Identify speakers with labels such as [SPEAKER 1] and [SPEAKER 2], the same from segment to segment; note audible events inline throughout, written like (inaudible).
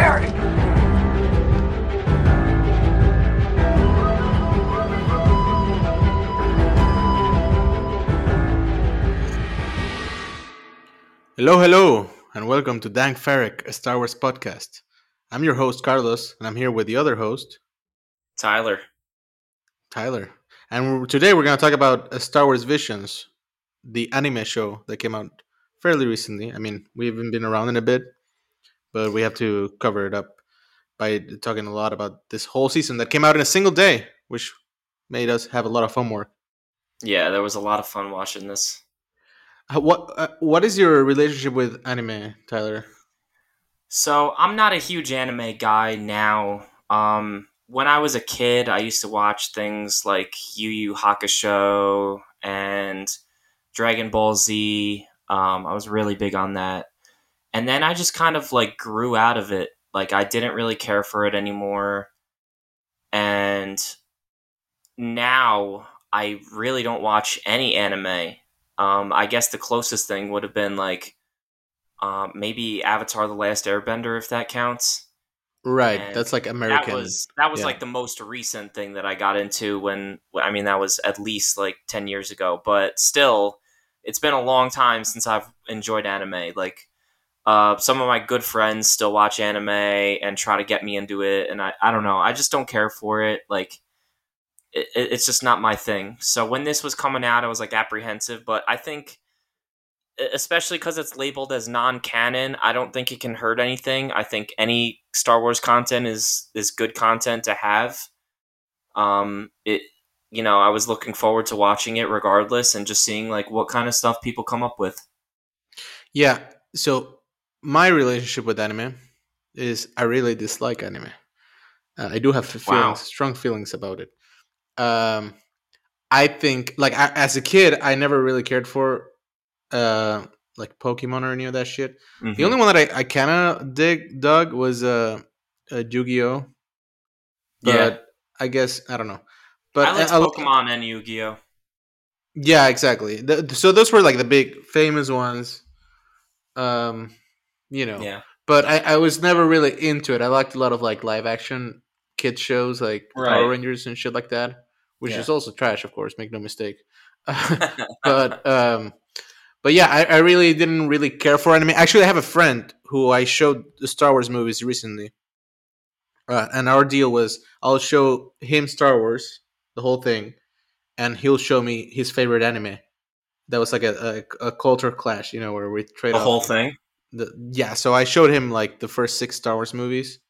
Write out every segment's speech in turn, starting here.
[SPEAKER 1] Farrik.
[SPEAKER 2] Hello, hello, and welcome to Dank Farrik, a Star Wars podcast. I'm your host, Carlos, and I'm here with the other host,
[SPEAKER 3] Tyler.
[SPEAKER 2] Tyler. And today we're going to talk about Star Wars Visions, the anime show that came out fairly recently. I mean, we haven't been around in a bit, but we have to cover it up by talking a lot about this whole season that came out in a single day, which made us have a lot of homework.
[SPEAKER 3] Yeah, there was a lot of fun watching this.
[SPEAKER 2] Uh, What uh, What is your relationship with anime, Tyler?
[SPEAKER 3] So I'm not a huge anime guy now. Um, when I was a kid, I used to watch things like Yu Yu Hakusho and Dragon Ball Z. Um, I was really big on that, and then I just kind of like grew out of it. Like I didn't really care for it anymore, and now I really don't watch any anime. Um, I guess the closest thing would have been like um, maybe Avatar: The Last Airbender, if that counts.
[SPEAKER 2] Right,
[SPEAKER 3] And
[SPEAKER 2] that's like American.
[SPEAKER 3] That was that was
[SPEAKER 2] yeah.
[SPEAKER 3] like the most recent thing that I got into when I mean that was at least like ten years ago, but still, it's been a long time since I've enjoyed anime. Like, uh, some of my good friends still watch anime and try to get me into it, and I I don't know, I just don't care for it. Like, it, it- it's just not my thing. So when this was coming out, I was like apprehensive, but I think especially because it's labeled as non-canon i don't think it can hurt anything i think any star wars content is is good content to have um it you know i was looking forward to watching it regardless and just seeing like what kind of stuff people come up with
[SPEAKER 2] Yeah. So my relationship with anime is I really dislike anime. Uh, I do have f-
[SPEAKER 3] Wow.
[SPEAKER 2] strong feelings about it. Um, I think, like, I, as a kid, I never really cared for, uh, like Pokemon or any of that shit.
[SPEAKER 3] Mm-hmm.
[SPEAKER 2] The only one that I, I kind of dig dug was uh, uh Yu-Gi-Oh. But
[SPEAKER 3] yeah
[SPEAKER 2] I guess I don't know. But
[SPEAKER 3] i liked
[SPEAKER 2] I- I-
[SPEAKER 3] pokemon and yu-gi-oh
[SPEAKER 2] Yeah, exactly. The, so those were like the big famous ones. Um, you know.
[SPEAKER 3] yeah
[SPEAKER 2] but I, I was never really into it. I liked a lot of like live action kid shows like
[SPEAKER 3] Right.
[SPEAKER 2] Power Rangers and shit like that, which
[SPEAKER 3] Yeah.
[SPEAKER 2] is also trash, of course. Make no mistake. (laughs) (laughs) but um, but yeah, I, I really didn't really care for anime. Actually, I have a friend who I showed the Star Wars movies recently, uh, and our deal was I'll show him Star Wars, the whole thing, and he'll show me his favorite anime. That was like a, a, a culture clash, you know, where we trade
[SPEAKER 3] the
[SPEAKER 2] off
[SPEAKER 3] whole thing
[SPEAKER 2] the yeah so i showed him like the first six star wars movies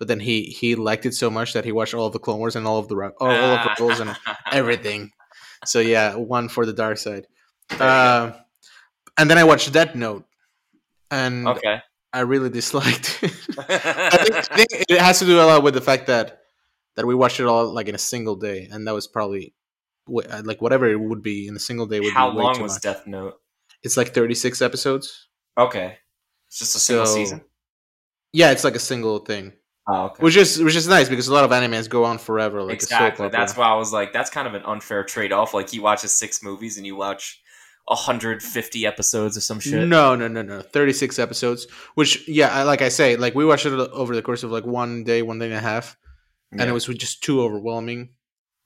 [SPEAKER 2] but then he he liked it so much that he watched all of the clone wars and all of the all, all of the rebels and (laughs) everything. So yeah one for the dark side. Uh, and then i watched death note and
[SPEAKER 3] okay.
[SPEAKER 2] I really disliked it. (laughs) I, think, I think it has to do a lot with the fact that that we watched it all like in a single day and that was probably like whatever it would be in a single day would
[SPEAKER 3] how
[SPEAKER 2] be
[SPEAKER 3] long was
[SPEAKER 2] much.
[SPEAKER 3] death note?
[SPEAKER 2] It's like 36 episodes.
[SPEAKER 3] Okay it's just a single
[SPEAKER 2] So-
[SPEAKER 3] season
[SPEAKER 2] yeah it's like a single thing
[SPEAKER 3] oh okay
[SPEAKER 2] which is which is nice because a lot of animes go on forever, like
[SPEAKER 3] exactly.
[SPEAKER 2] a soap opera.
[SPEAKER 3] That's why I was like, that's kind of an unfair trade off. Like he watches six movies and you watch 150 episodes or some shit.
[SPEAKER 2] No, no, no, no. Thirty six episodes. Which, yeah, I- like I say, like we watched it over the course of like one day, one day and a half, and it was just too overwhelming.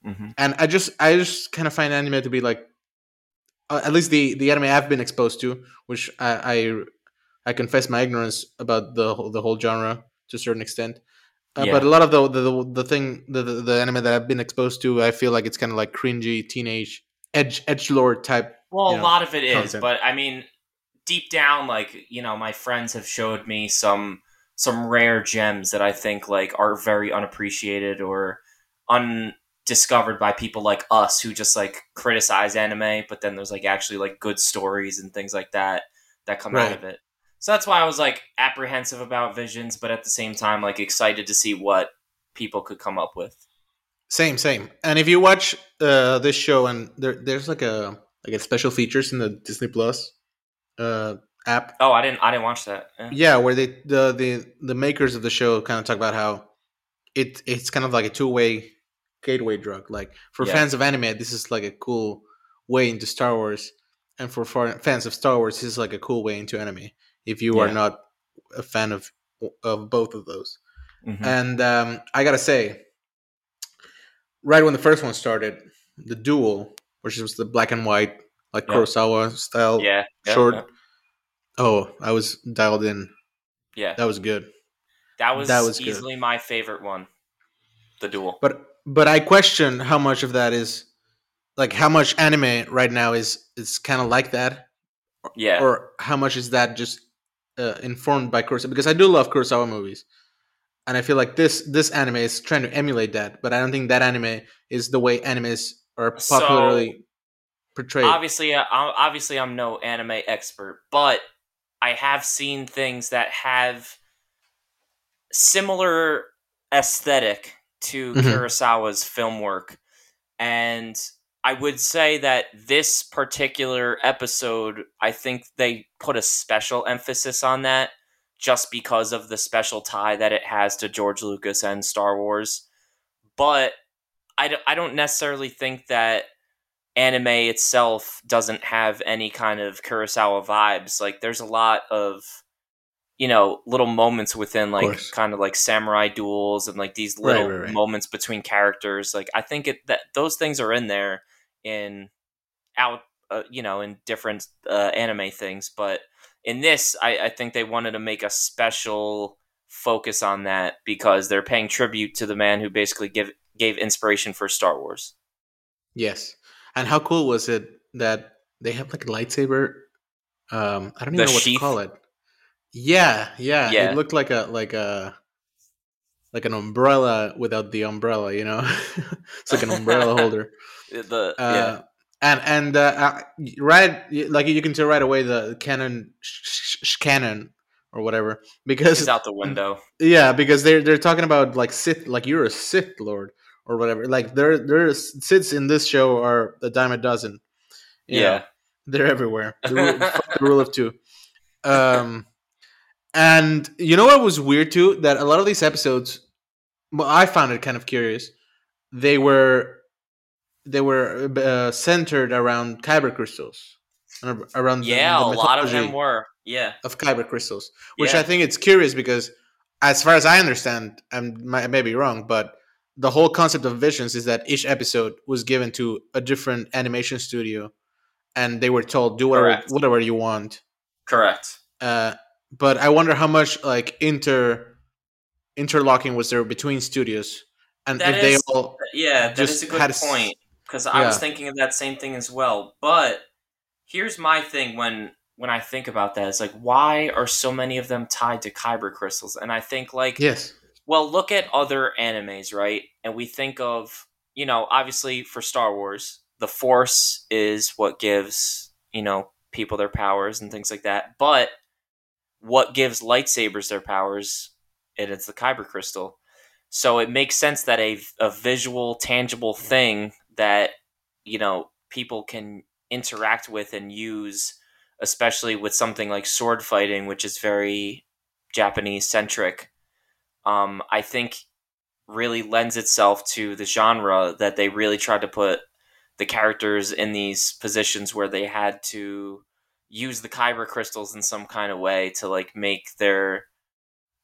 [SPEAKER 3] hmm
[SPEAKER 2] And I just, I just kind of find anime to be like, uh, at least the the anime I've been exposed to, which I, I, I confess my ignorance about the whole- the whole genre to a certain extent. Uh,
[SPEAKER 3] Yeah.
[SPEAKER 2] But a lot of the the, the thing the, the the anime that I've been exposed to, I feel like it's kind of like cringy teenage edge edge lord type.
[SPEAKER 3] Well, a
[SPEAKER 2] know,
[SPEAKER 3] lot of it is,
[SPEAKER 2] content.
[SPEAKER 3] but I mean, deep down, like you know, my friends have showed me some some rare gems that I think like are very unappreciated or undiscovered by people like us who just like criticize anime, but then there's like actually like good stories and things like that that come out of it. So that's why I was like apprehensive about Visions, but at the same time, like excited to see what people could come up with.
[SPEAKER 2] Same, same. And if you watch uh, this show, and there, there's like a like a special features in the Disney Plus uh, app.
[SPEAKER 3] Oh, I didn't, I didn't watch that. Yeah.
[SPEAKER 2] Yeah, where they the the the makers of the show kind of talk about how it it's kind of like a two way gateway drug. Like for
[SPEAKER 3] Yeah.
[SPEAKER 2] fans of anime, this is like a cool way into Star Wars, and for, for fans of Star Wars, this is like a cool way into anime. If you are not a fan of of both of those.
[SPEAKER 3] Mhm.
[SPEAKER 2] And um, I gotta say, right when the first one started, the duel, which was the black and white, like
[SPEAKER 3] Yeah.
[SPEAKER 2] Kurosawa style,
[SPEAKER 3] yeah, yeah,
[SPEAKER 2] short.
[SPEAKER 3] yeah.
[SPEAKER 2] Oh, I was dialed in.
[SPEAKER 3] yeah.
[SPEAKER 2] That was good.
[SPEAKER 3] That was,
[SPEAKER 2] that was good.
[SPEAKER 3] easily my favorite one. The duel.
[SPEAKER 2] But but I question how much of that is like how much anime right now is is kind of like that,
[SPEAKER 3] Yeah.
[SPEAKER 2] or how much is that just uh, informed by Kurosawa? Because I do love Kurosawa movies, and I feel like this this anime is trying to emulate that, but I don't think that anime is the way animes are
[SPEAKER 3] So,
[SPEAKER 2] popularly portrayed.
[SPEAKER 3] obviously, uh, I'm- obviously, I'm no anime expert, but I have seen things that have similar aesthetic to
[SPEAKER 2] Mhm.
[SPEAKER 3] Kurosawa's film work, and I would say that this particular episode, I think they put a special emphasis on that just because of the special tie that it has to George Lucas and Star Wars. But I don't, I don't necessarily think that anime itself doesn't have any kind of Kurosawa vibes. Like there's a lot of you know little moments within like kind of like samurai duels and like these
[SPEAKER 2] Right,
[SPEAKER 3] little
[SPEAKER 2] right, right.
[SPEAKER 3] moments between characters. Like I think it that those things are in there in out uh, you know in different uh, anime things, but in this I, I think they wanted to make a special focus on that because they're paying tribute to the man who basically give gave inspiration for Star Wars.
[SPEAKER 2] yes, and how cool was it that they have like a lightsaber? Um, I don't
[SPEAKER 3] The
[SPEAKER 2] even know what
[SPEAKER 3] sheath?
[SPEAKER 2] to call it. Yeah, yeah,
[SPEAKER 3] Yeah.
[SPEAKER 2] It looked like a like a like an umbrella without the umbrella. You know, (laughs) it's like an umbrella holder. (laughs)
[SPEAKER 3] The
[SPEAKER 2] Uh,
[SPEAKER 3] yeah.
[SPEAKER 2] And and uh, uh, right, like you can tell right away the canon, sh- sh- canon or whatever, because
[SPEAKER 3] It's out the window.
[SPEAKER 2] yeah, because they're they're talking about like Sith, like you're a Sith Lord or whatever. Like there there's Siths in this show are a dime a dozen. You know,
[SPEAKER 3] Yeah.
[SPEAKER 2] they're everywhere. (laughs) The rule, the rule of two. Um, and you know what was weird too? That a lot of these episodes, well, I found it kind of curious. They were they were uh, centered around kyber crystals, around the-
[SPEAKER 3] Yeah,
[SPEAKER 2] the
[SPEAKER 3] a lot of them were. Yeah.
[SPEAKER 2] of kyber crystals, which
[SPEAKER 3] Yeah.
[SPEAKER 2] I think it's curious because, as far as I understand, I may, may be wrong, but the whole concept of visions is that each episode was given to a different animation studio, and they were told do whatever
[SPEAKER 3] Correct.
[SPEAKER 2] whatever you want.
[SPEAKER 3] Correct.
[SPEAKER 2] Uh, but I wonder how much like inter interlocking was there between studios, and
[SPEAKER 3] That
[SPEAKER 2] if they all
[SPEAKER 3] Yeah, that
[SPEAKER 2] Just
[SPEAKER 3] is a good
[SPEAKER 2] had
[SPEAKER 3] point because I was thinking of that same thing as well. But here's my thing when when I think about that, it's like why are so many of them tied to kyber crystals? And I think like
[SPEAKER 2] yes,
[SPEAKER 3] well, look at other animes, right? And we think of, you know, obviously for Star Wars, the Force is what gives, you know, people their powers and things like that. But what gives lightsabers their powers? And it's the Kyber crystal. So it makes sense that a, a visual, tangible thing that, you know, people can interact with and use, especially with something like sword fighting, which is very Japanese centric um, I think really lends itself to the genre that they really tried to put the characters in these positions where they had to use the kyber crystals in some kind of way to like make their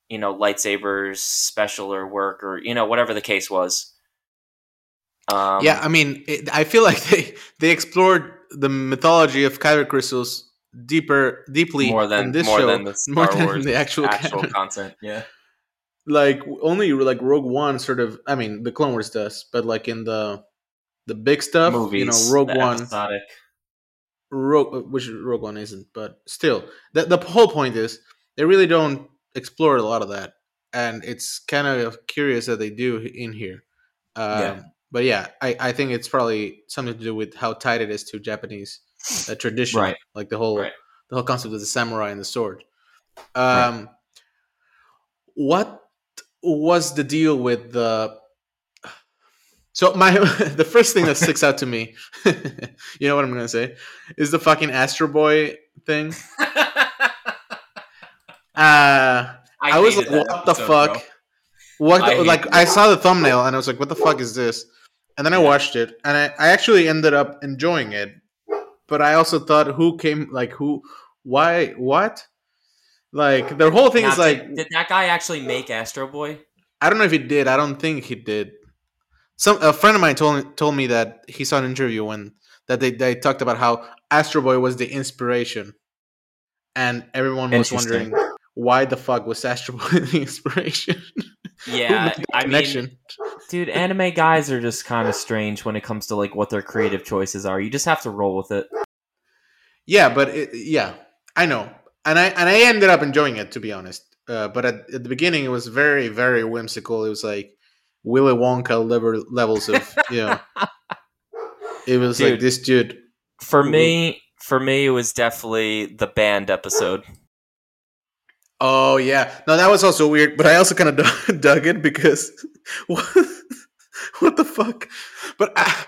[SPEAKER 3] you know lightsabers special or work or you know whatever the case was um,
[SPEAKER 2] yeah. I mean, it, I feel like (laughs) they they explored the mythology of kyber crystals deeper, deeply
[SPEAKER 3] more
[SPEAKER 2] in
[SPEAKER 3] than
[SPEAKER 2] this
[SPEAKER 3] more
[SPEAKER 2] show,
[SPEAKER 3] than the (laughs) Star
[SPEAKER 2] more than
[SPEAKER 3] Wars
[SPEAKER 2] the actual,
[SPEAKER 3] actual
[SPEAKER 2] canon. (laughs)
[SPEAKER 3] content yeah
[SPEAKER 2] like only like Rogue One sort of I mean the Clone Wars does, but like in the the big stuff,
[SPEAKER 3] movies
[SPEAKER 2] you know, Rogue One,
[SPEAKER 3] episodic.
[SPEAKER 2] Rogue which Rogue One isn't, but still, the the whole point is they really don't explore a lot of that, and it's kind of curious that they do in here. Um,
[SPEAKER 3] Yeah.
[SPEAKER 2] But yeah, I, I think it's probably something to do with how tied it is to Japanese uh, tradition,
[SPEAKER 3] Right.
[SPEAKER 2] like the whole
[SPEAKER 3] Right.
[SPEAKER 2] the whole concept of the samurai and the sword.
[SPEAKER 3] Right.
[SPEAKER 2] Um, What was the deal with the? So my (laughs) the first thing that sticks out to me, (laughs) you know what I'm gonna say, is the fucking Astro Boy thing. (laughs) Uh, I, was like, what the
[SPEAKER 3] episode,
[SPEAKER 2] fuck?
[SPEAKER 3] bro.
[SPEAKER 2] What?
[SPEAKER 3] I
[SPEAKER 2] like I saw the thumbnail and I was like, what the fuck is this? And then I watched it and I, I actually ended up enjoying it, but I also thought, who came? Like who? Why? What? Like the whole thing
[SPEAKER 3] Now,
[SPEAKER 2] is like
[SPEAKER 3] did, did that guy actually make Astro Boy?
[SPEAKER 2] I don't know if he did. I don't think he did. Some a friend of mine told told me that he saw an interview when that they, they talked about how Astro Boy was the inspiration, and everyone was wondering why the fuck was Astro Boy (laughs) the inspiration.
[SPEAKER 3] Yeah, I
[SPEAKER 2] connection?
[SPEAKER 3] mean, dude, anime guys are just kind of strange when it comes to like what their creative choices are. You just have to roll with it.
[SPEAKER 2] yeah, but it, yeah, I know, and I and I ended up enjoying it to be honest. Uh, but at, at the beginning, it was very very whimsical. It was like Willy Wonka level, levels of you know. It was like this dude
[SPEAKER 3] For me, for me, it was definitely the band episode.
[SPEAKER 2] Oh yeah, no, that was also weird. But I also kind of (laughs) dug, dug it because (laughs) what, what the fuck? But I,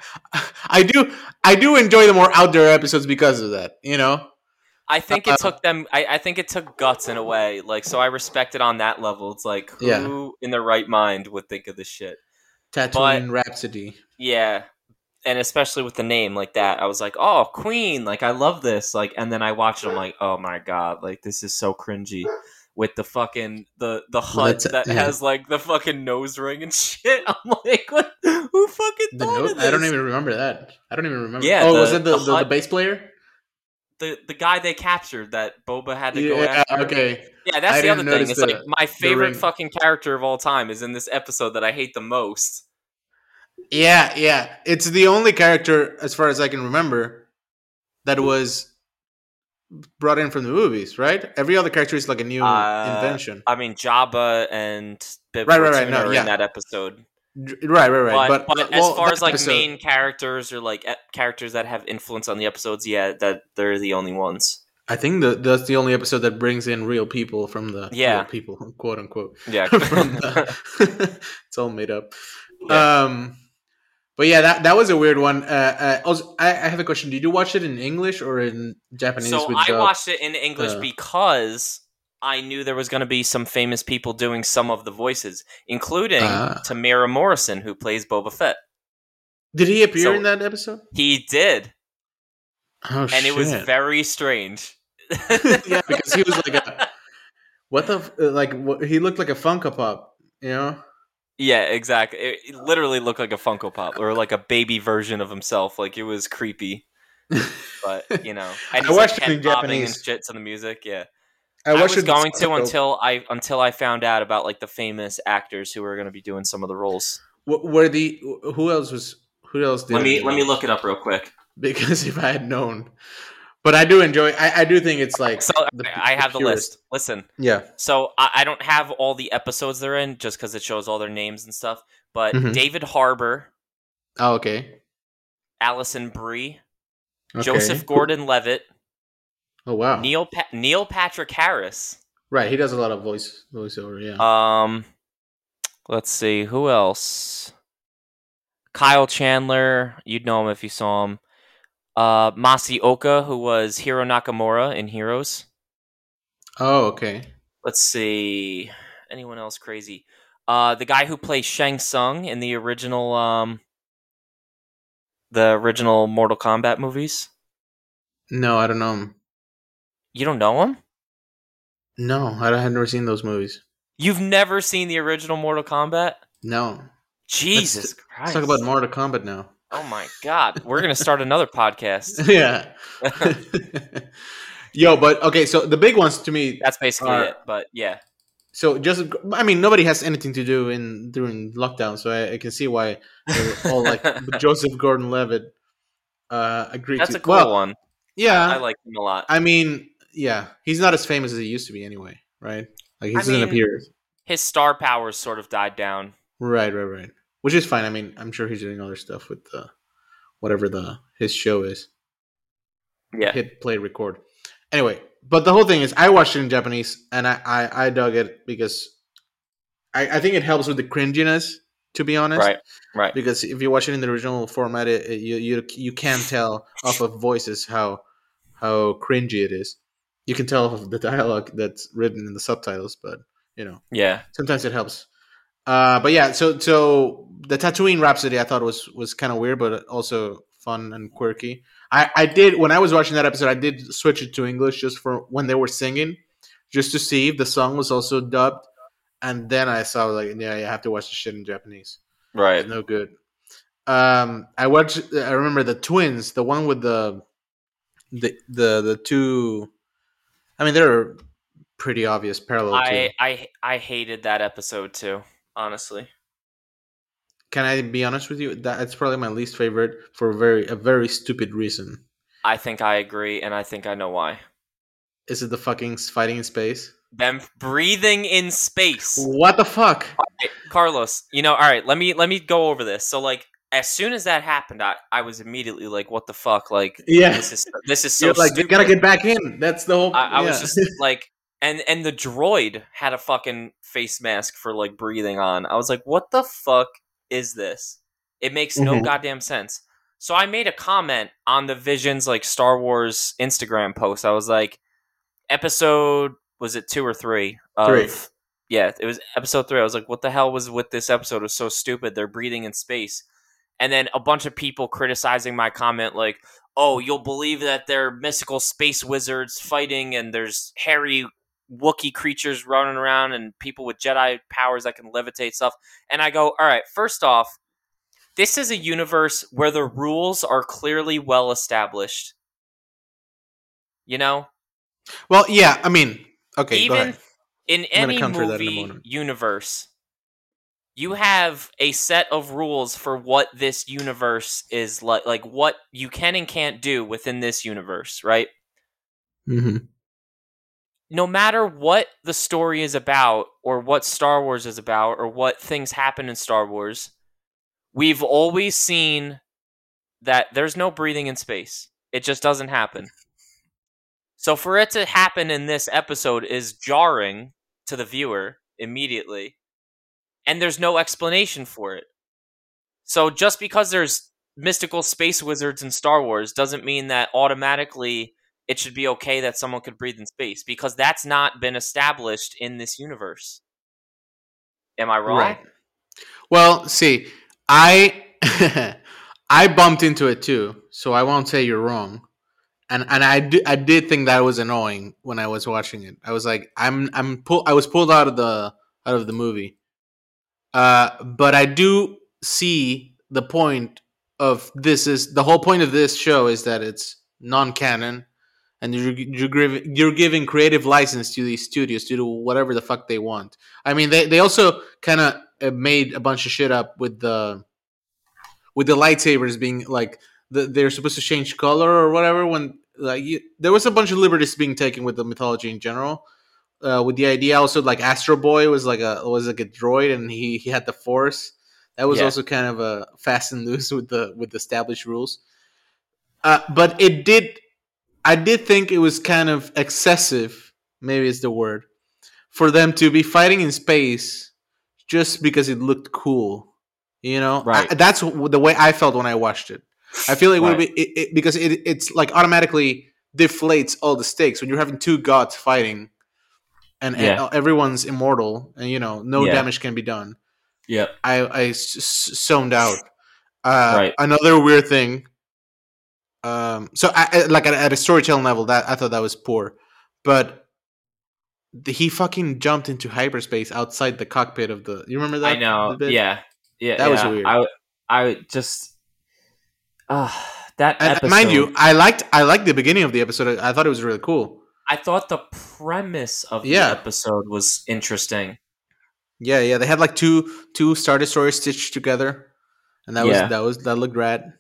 [SPEAKER 2] I do, I do enjoy the more outdoor episodes because of that. You know?
[SPEAKER 3] I think
[SPEAKER 2] Uh,
[SPEAKER 3] it took them. I, I think it took guts in a way. Like, so I respect it on that level. It's like, who
[SPEAKER 2] Yeah.
[SPEAKER 3] in their right mind would think of this shit?
[SPEAKER 2] Tatooine Rhapsody.
[SPEAKER 3] Yeah, and especially with the name like that, I was like, oh, Queen. Like, I love this. Like, and then I watched it. I'm like, oh my god, like this is so cringy. With the fucking the the hut that
[SPEAKER 2] yeah.
[SPEAKER 3] has like the fucking nose ring and (laughs) shit. I'm like, what? Who fucking
[SPEAKER 2] The
[SPEAKER 3] thought
[SPEAKER 2] note?
[SPEAKER 3] of
[SPEAKER 2] I don't even remember that. I don't even remember.
[SPEAKER 3] Yeah,
[SPEAKER 2] Oh,
[SPEAKER 3] the-
[SPEAKER 2] was it the,
[SPEAKER 3] the
[SPEAKER 2] the, the, bass player?
[SPEAKER 3] the the guy they captured that Boba had to go after.
[SPEAKER 2] Okay.
[SPEAKER 3] Yeah, that's
[SPEAKER 2] I
[SPEAKER 3] the other thing. It's
[SPEAKER 2] the-
[SPEAKER 3] like my favorite fucking character of all time is in this episode that I hate the most.
[SPEAKER 2] Yeah, yeah. It's the only character, as far as I can remember, that was brought in from the movies. Right? Every other character is like a new
[SPEAKER 3] Uh,
[SPEAKER 2] invention.
[SPEAKER 3] I mean, Jabba and Bib
[SPEAKER 2] Right, right, right, no, yeah.
[SPEAKER 3] in that episode.
[SPEAKER 2] Right, right, right.
[SPEAKER 3] But,
[SPEAKER 2] But,
[SPEAKER 3] but
[SPEAKER 2] well,
[SPEAKER 3] as far as like
[SPEAKER 2] episode-
[SPEAKER 3] main characters or like characters that have influence on the episodes, yeah, that they're the only ones.
[SPEAKER 2] I think that that's the only episode that brings in real people from the
[SPEAKER 3] Yeah.
[SPEAKER 2] real people, (laughs) quote unquote.
[SPEAKER 3] Yeah. (laughs)
[SPEAKER 2] the, (laughs) it's all made up.
[SPEAKER 3] Yeah.
[SPEAKER 2] Um, but yeah, that that was a weird one. Uh, uh, also, I, I have a question. Did you watch it in English or in Japanese?
[SPEAKER 3] so I watched it in English
[SPEAKER 2] uh,
[SPEAKER 3] because I knew there was going to be some famous people doing some of the voices, including
[SPEAKER 2] Ah.
[SPEAKER 3] Temuera Morrison, who plays Boba Fett.
[SPEAKER 2] Did he appear
[SPEAKER 3] so-
[SPEAKER 2] in that episode?
[SPEAKER 3] He did,
[SPEAKER 2] Oh
[SPEAKER 3] and it was very strange. (laughs)
[SPEAKER 2] yeah, because he was like a (laughs) what the f- like what, he looked like a Funko Pop. You know?
[SPEAKER 3] Yeah, exactly. It, it literally looked like a Funko Pop or like a baby version of himself. Like it was creepy, but (laughs) you know, and
[SPEAKER 2] I
[SPEAKER 3] he's
[SPEAKER 2] watched
[SPEAKER 3] like
[SPEAKER 2] it in
[SPEAKER 3] head bobbing and
[SPEAKER 2] Japanese.
[SPEAKER 3] shit to the music. Yeah,
[SPEAKER 2] I,
[SPEAKER 3] I, was going to until I until I found out about like the famous actors who were going to be doing some of the roles.
[SPEAKER 2] W- were the who else was who else did
[SPEAKER 3] Let me let me look it up real quick. (laughs)
[SPEAKER 2] because if I had known, but I do enjoy. I, I do think it's like
[SPEAKER 3] So
[SPEAKER 2] the-
[SPEAKER 3] I have the
[SPEAKER 2] purest.
[SPEAKER 3] list. Listen,
[SPEAKER 2] Yeah,
[SPEAKER 3] so I, I don't have all the episodes they're in just because it shows all their names and stuff. But
[SPEAKER 2] Mhm.
[SPEAKER 3] David Harbour,
[SPEAKER 2] oh, okay.
[SPEAKER 3] Alison Brie,
[SPEAKER 2] okay.
[SPEAKER 3] Joseph Gordon-Levitt,
[SPEAKER 2] Oh wow,
[SPEAKER 3] Neil pa- Neil Patrick Harris.
[SPEAKER 2] right? He does a lot of voice voiceover. Yeah.
[SPEAKER 3] Um, let's see who else. Kyle Chandler, you'd know him if you saw him. Uh, Masi Oka, who was Hiro Nakamura in Heroes.
[SPEAKER 2] oh okay.
[SPEAKER 3] Let's see, anyone else crazy? Uh, the guy who plays Shang Tsung in the original, um, the original Mortal Kombat movies.
[SPEAKER 2] No, I don't know him.
[SPEAKER 3] You don't know him?
[SPEAKER 2] No, I have never seen those movies.
[SPEAKER 3] You've never seen the original Mortal Kombat?
[SPEAKER 2] No.
[SPEAKER 3] Jesus
[SPEAKER 2] Let's
[SPEAKER 3] Christ!
[SPEAKER 2] talk about Mortal Kombat now.
[SPEAKER 3] Oh my God, we're gonna start another podcast. (laughs)
[SPEAKER 2] yeah. (laughs) Yo, but okay. So the big ones to me.
[SPEAKER 3] That's basically
[SPEAKER 2] Are-
[SPEAKER 3] it. But yeah,
[SPEAKER 2] So just, I mean, nobody has anything to do in during lockdown, so I, I can see why all like (laughs) Joseph Gordon-Levitt uh, agreed
[SPEAKER 3] that's
[SPEAKER 2] to.
[SPEAKER 3] a cool
[SPEAKER 2] well,
[SPEAKER 3] one.
[SPEAKER 2] Yeah,
[SPEAKER 3] I like him a lot.
[SPEAKER 2] I mean, yeah, he's not as famous as he used to be anyway, right? Like he
[SPEAKER 3] I
[SPEAKER 2] doesn't
[SPEAKER 3] mean-
[SPEAKER 2] appear.
[SPEAKER 3] His star powers sort of died down.
[SPEAKER 2] Right, right, right. Which is fine. I mean, I'm sure he's doing other stuff with the whatever the his show is.
[SPEAKER 3] Yeah,
[SPEAKER 2] Hit play record. Anyway, but the whole thing is, I watched it in Japanese, and I I, I dug it because I, I think it helps with the cringiness. To be honest,
[SPEAKER 3] right, right.
[SPEAKER 2] because if you watch it in the original format, it, it- you you you can tell off of voices how how cringy it is. You can tell off of the dialogue that's written in the subtitles, but you know
[SPEAKER 3] Yeah,
[SPEAKER 2] sometimes it helps. Uh, but yeah, so so the Tatooine Rhapsody I thought was was kind of weird, but also fun and quirky. I I did when I was watching that episode, I did switch it to English just for when they were singing, just to see if the song was also dubbed, and then I saw like, yeah, you have to watch the shit in Japanese.
[SPEAKER 3] Right.
[SPEAKER 2] It's no good. Um, I watched. I remember the twins, the one with the, the the the two. I mean, they're pretty obvious parallel.
[SPEAKER 3] I,
[SPEAKER 2] to.
[SPEAKER 3] I I hated that episode too. Honestly.
[SPEAKER 2] Can I be honest with you? That's probably my least favorite for a very a very stupid reason.
[SPEAKER 3] I think I agree, and I think I know why.
[SPEAKER 2] Is it the fucking fighting in space?
[SPEAKER 3] Them breathing in space.
[SPEAKER 2] What the fuck?
[SPEAKER 3] Alright, Carlos, you know, all right, let me let me go over this. So like as soon as that happened, I, I was immediately like, what the fuck? Like
[SPEAKER 2] Yeah,
[SPEAKER 3] this is this is (laughs) so
[SPEAKER 2] you're like
[SPEAKER 3] stupid.
[SPEAKER 2] gotta get back in. That's the whole.
[SPEAKER 3] I, I was just like and and the droid had a fucking face mask for like breathing on. I was like, what the fuck is this? It makes no
[SPEAKER 2] Mhm.
[SPEAKER 3] goddamn sense. So I made a comment on the Visions like Star Wars Instagram post. I was like, episode was it two or three? Of,
[SPEAKER 2] Three.
[SPEAKER 3] Yeah, it was episode three. I was like, what the hell was with this episode? It was so stupid. They're breathing in space. And then a bunch of people criticizing my comment, like, oh, you'll believe that they're mystical space wizards fighting and there's hairy Wookiee creatures running around and people with Jedi powers that can levitate stuff. And I go, all right, first off, this is a universe where the rules are clearly well established. You know?
[SPEAKER 2] well, yeah. I mean, okay. go
[SPEAKER 3] Even in any
[SPEAKER 2] that in
[SPEAKER 3] movie universe, you have a set of rules for what this universe is like, like what you can and can't do within this universe, right?
[SPEAKER 2] hmm
[SPEAKER 3] no matter what the story is about or what Star Wars is about or what things happen in Star Wars, we've always seen that there's no breathing in space. It just doesn't happen. So for it to happen in this episode is jarring to the viewer immediately. And there's no explanation for it. So just because there's mystical space wizards in Star Wars doesn't mean that automatically it should be okay that someone could breathe in space because that's not been established in this universe. Am I wrong?
[SPEAKER 2] Right. Well, see, I (laughs) I bumped into it too, so I won't say you're wrong. And and I I did think that was annoying when I was watching it. I was like, I'm I'm pull I was pulled out of the out of the movie. Uh, but I do see the point of this is the whole point of this show is that it's non-canon and you're you're, you're giving creative license to these studios to do whatever the fuck they want. I mean, they they also kind of made a bunch of shit up with the with the lightsabers being like the, they're supposed to change color or whatever. When like you, there was a bunch of liberties being taken with the mythology in general. Uh, with the idea also like Astro Boy was like a was like a droid and he he had the Force. That was
[SPEAKER 3] Yeah.
[SPEAKER 2] also kind of a fast and loose (laughs) with the with the established rules. Uh, but it did I did think it was kind of excessive, maybe is the word, for them to be fighting in space just because it looked cool. You know,
[SPEAKER 3] Right.
[SPEAKER 2] I- that's the way I felt when I watched it. I feel like it would
[SPEAKER 3] Right.
[SPEAKER 2] be it, it, because it, it's like automatically deflates all the stakes when you're having two gods fighting, and, and everyone's immortal, and you know no
[SPEAKER 3] Yeah.
[SPEAKER 2] damage can be done.
[SPEAKER 3] Yep.
[SPEAKER 2] I I zoned out. Uh,
[SPEAKER 3] Right.
[SPEAKER 2] Another weird thing. Um. So I, I- like at, at a storytelling level, that I thought that was poor, but the, he fucking jumped into hyperspace outside the cockpit of the. You remember that?
[SPEAKER 3] I know.
[SPEAKER 2] bit?
[SPEAKER 3] Yeah. Yeah.
[SPEAKER 2] That was weird.
[SPEAKER 3] I I just uh, that
[SPEAKER 2] And
[SPEAKER 3] episode,
[SPEAKER 2] mind you, I liked I liked the beginning of the episode. I thought it was really cool.
[SPEAKER 3] I thought the premise of
[SPEAKER 2] Yeah.
[SPEAKER 3] the episode was interesting.
[SPEAKER 2] Yeah, yeah. They had like two two Star Destroyers stitched together, and that
[SPEAKER 3] Yeah.
[SPEAKER 2] was that was that looked rad.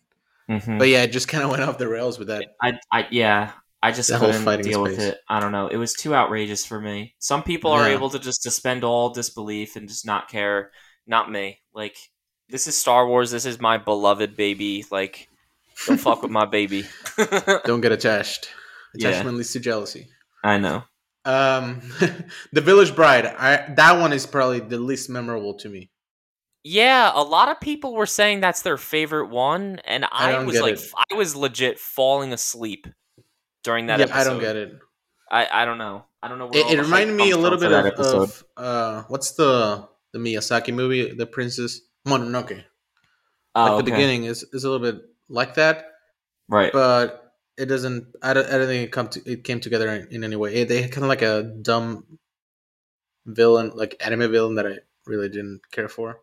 [SPEAKER 3] Mhm.
[SPEAKER 2] But yeah, it just kind of went off the rails with that.
[SPEAKER 3] I, I, yeah, I just couldn't deal with it. I don't know. It was too outrageous for me. Some people are able to just suspend all disbelief and just not care. Not me. Like this is Star Wars. This is my beloved baby. Like don't fuck with my baby. (laughs)
[SPEAKER 2] Don't get attached.
[SPEAKER 3] Yeah.
[SPEAKER 2] Attachment leads to jealousy.
[SPEAKER 3] I know.
[SPEAKER 2] Um, (laughs) the Village Bride. I that one is probably the least memorable to me.
[SPEAKER 3] Yeah, a lot of people were saying that's their favorite one, and
[SPEAKER 2] I
[SPEAKER 3] I, was like,
[SPEAKER 2] it.
[SPEAKER 3] I was legit falling asleep during that
[SPEAKER 2] yeah,
[SPEAKER 3] episode.
[SPEAKER 2] I don't get it.
[SPEAKER 3] I, I don't know. I don't know.
[SPEAKER 2] It, it reminded me a little bit of, of uh, what's the the Miyazaki movie, The Princess Mononoke.
[SPEAKER 3] Oh,
[SPEAKER 2] like
[SPEAKER 3] okay.
[SPEAKER 2] the beginning is is a little bit like that,
[SPEAKER 3] right?
[SPEAKER 2] but it doesn't. I don't, I don't think it come to it came together in, in any way. It, they had kind of like a dumb villain, like anime villain that I really didn't care for.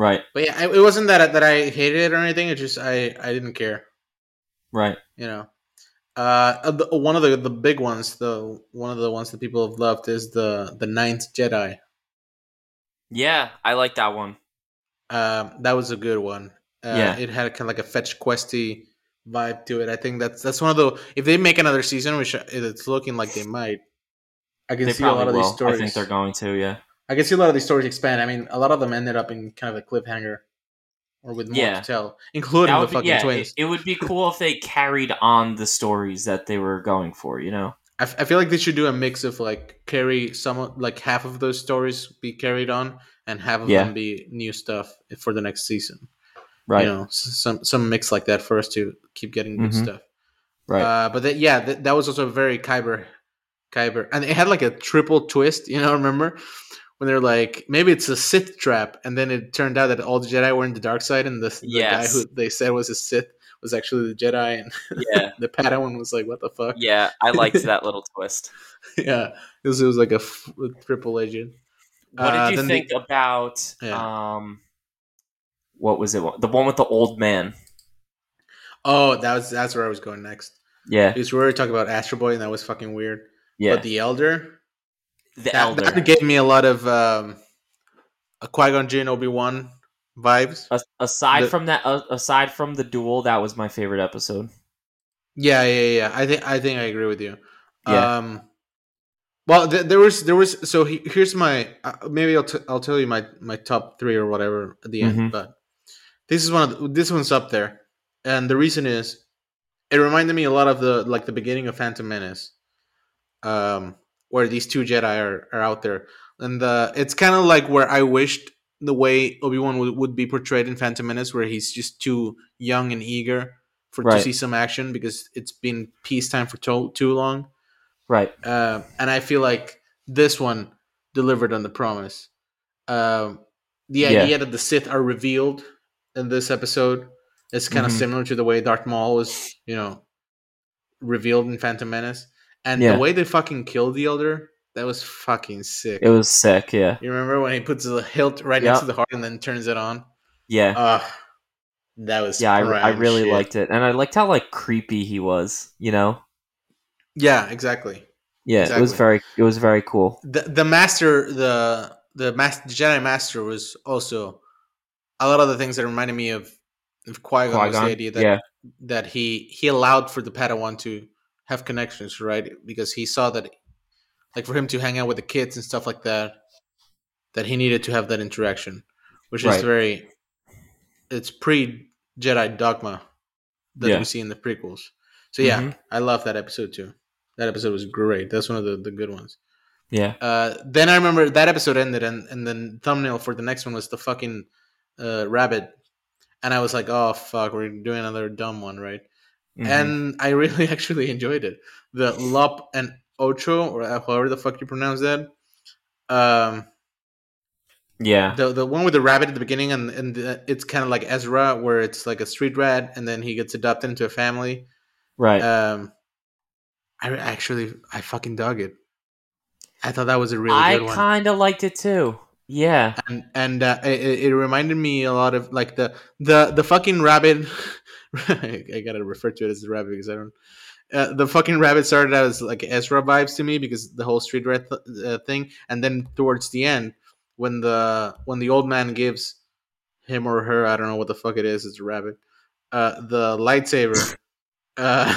[SPEAKER 3] Right.
[SPEAKER 2] But yeah, it wasn't that that I hated it or anything. It just I I didn't care.
[SPEAKER 3] Right.
[SPEAKER 2] You know. Uh, one of the the big ones, the one of the ones that people have loved is the the Ninth Jedi.
[SPEAKER 3] Yeah, I like that one.
[SPEAKER 2] Um, that was a good one. Uh,
[SPEAKER 3] Yeah.
[SPEAKER 2] it had kind of like a fetch questy vibe to it. I think that's that's one of the if they make another season, which it's looking like they might. I can
[SPEAKER 3] They
[SPEAKER 2] see a lot of
[SPEAKER 3] will.
[SPEAKER 2] these stories.
[SPEAKER 3] I think they're going to. Yeah.
[SPEAKER 2] I can see a lot of these stories expand. I mean, a lot of them ended up in kind of a cliffhanger, or with more
[SPEAKER 3] Yeah.
[SPEAKER 2] to tell, including the
[SPEAKER 3] be-
[SPEAKER 2] fucking
[SPEAKER 3] yeah,
[SPEAKER 2] twins.
[SPEAKER 3] It, it would be cool if they carried on the stories that they were going for. You know.
[SPEAKER 2] I, f- I feel like they should do a mix of like carry some like half of those stories be carried on and half of
[SPEAKER 3] Yeah.
[SPEAKER 2] them be new stuff for the next season.
[SPEAKER 3] Right.
[SPEAKER 2] You know, some some mix like that for us to keep getting good
[SPEAKER 3] Mhm.
[SPEAKER 2] stuff.
[SPEAKER 3] Right.
[SPEAKER 2] Uh, but that, yeah, that, that was also very Kyber, Kyber, and it had like a triple twist. You know, remember when they're like, maybe it's a Sith trap, and then it turned out that all the Jedi were in the dark side, and the, the guy who they said was a Sith was actually the Jedi, and
[SPEAKER 3] yeah. (laughs)
[SPEAKER 2] the Padawan was like, "What the fuck?"
[SPEAKER 3] Yeah. I liked that little twist. (laughs)
[SPEAKER 2] yeah, it was, it was like a, f- triple agent.
[SPEAKER 3] What
[SPEAKER 2] Uh,
[SPEAKER 3] did you
[SPEAKER 2] then the-
[SPEAKER 3] think about
[SPEAKER 2] Yeah.
[SPEAKER 3] um what was it? The one with the old man.
[SPEAKER 2] Oh, that was that's where I was going next.
[SPEAKER 3] Yeah.
[SPEAKER 2] Because we were talking about Astro Boy, and that was fucking weird.
[SPEAKER 3] Yeah.
[SPEAKER 2] But the Elder,
[SPEAKER 3] the
[SPEAKER 2] that,
[SPEAKER 3] elder.
[SPEAKER 2] that gave me a lot of um, a Qui Gon Jinn Obi Wan vibes.
[SPEAKER 3] As- aside
[SPEAKER 2] the-
[SPEAKER 3] from that uh, aside from the duel, that was my favorite episode.
[SPEAKER 2] Yeah, yeah, yeah. I think I think I agree with you.
[SPEAKER 3] Yeah.
[SPEAKER 2] Um, well, th- there was there was so he, here's my uh, maybe I'll t- I'll tell you my my top three or whatever at the end,
[SPEAKER 3] Mhm.
[SPEAKER 2] but this is one of the, this one's up there, and the reason is it reminded me a lot of the like the beginning of Phantom Menace, um, where these two Jedi are are out there, and the it's kind of like where I wished the way Obi Wan would, would be portrayed in Phantom Menace, where he's just too young and eager for to see some action because it's been peacetime for to- too long.
[SPEAKER 3] Right.
[SPEAKER 2] Uh, and I feel like this one delivered on the promise. Um, the
[SPEAKER 3] Yeah.
[SPEAKER 2] idea that the Sith are revealed in this episode is kind of
[SPEAKER 3] Mhm.
[SPEAKER 2] similar to the way Darth Maul was, you know, revealed in Phantom Menace, and
[SPEAKER 3] Yeah.
[SPEAKER 2] the way they fucking killed the Elder. That was fucking sick.
[SPEAKER 3] It was sick, yeah.
[SPEAKER 2] you remember when he puts the hilt right
[SPEAKER 3] Yeah.
[SPEAKER 2] next to the heart and then turns it on?
[SPEAKER 3] Yeah.
[SPEAKER 2] Uh, that was
[SPEAKER 3] yeah, I, I really
[SPEAKER 2] shit.
[SPEAKER 3] liked it. And I liked how like creepy he was, you know?
[SPEAKER 2] Yeah, exactly.
[SPEAKER 3] Yeah, it was very it was very cool.
[SPEAKER 2] the the master the the master Jedi master was also a lot of the things that reminded me of of Qui Gon was the idea that
[SPEAKER 3] yeah.
[SPEAKER 2] that he he allowed for the Padawan to have connections, right? Because he saw that like for him to hang out with the kids and stuff like that, that he needed to have that interaction, which is very it's pre Jedi dogma that
[SPEAKER 3] Yeah.
[SPEAKER 2] we see in the prequels. So yeah,
[SPEAKER 3] Mhm.
[SPEAKER 2] I love that episode too. That episode was great. That's one of the, the good ones.
[SPEAKER 3] Yeah.
[SPEAKER 2] Uh, then I remember that episode ended, and and then thumbnail for the next one was the fucking uh, rabbit, and I was like, oh fuck, we're doing another dumb one, right?
[SPEAKER 3] Mhm.
[SPEAKER 2] And I really (laughs) actually enjoyed it. The Lop and Ocho, or however the fuck you pronounce that. Um,
[SPEAKER 3] yeah.
[SPEAKER 2] the the one with the rabbit at the beginning, and and the, it's kind of like Ezra, where it's like a street rat, and then he gets adopted into a family.
[SPEAKER 3] Right.
[SPEAKER 2] Um, I actually I fucking dug it. I thought that was a really
[SPEAKER 3] I
[SPEAKER 2] good one.
[SPEAKER 3] I kind of liked it too. Yeah.
[SPEAKER 2] and and uh, it, it reminded me a lot of like the the the fucking rabbit. (laughs) (laughs) I gotta refer to it as the rabbit because I don't. Uh, the fucking rabbit started out as like Ezra vibes to me because the whole street rat th- uh, thing, and then towards the end, when the when the old man gives him or her, I don't know what the fuck it is, it's a rabbit, uh, the lightsaber, (laughs) uh,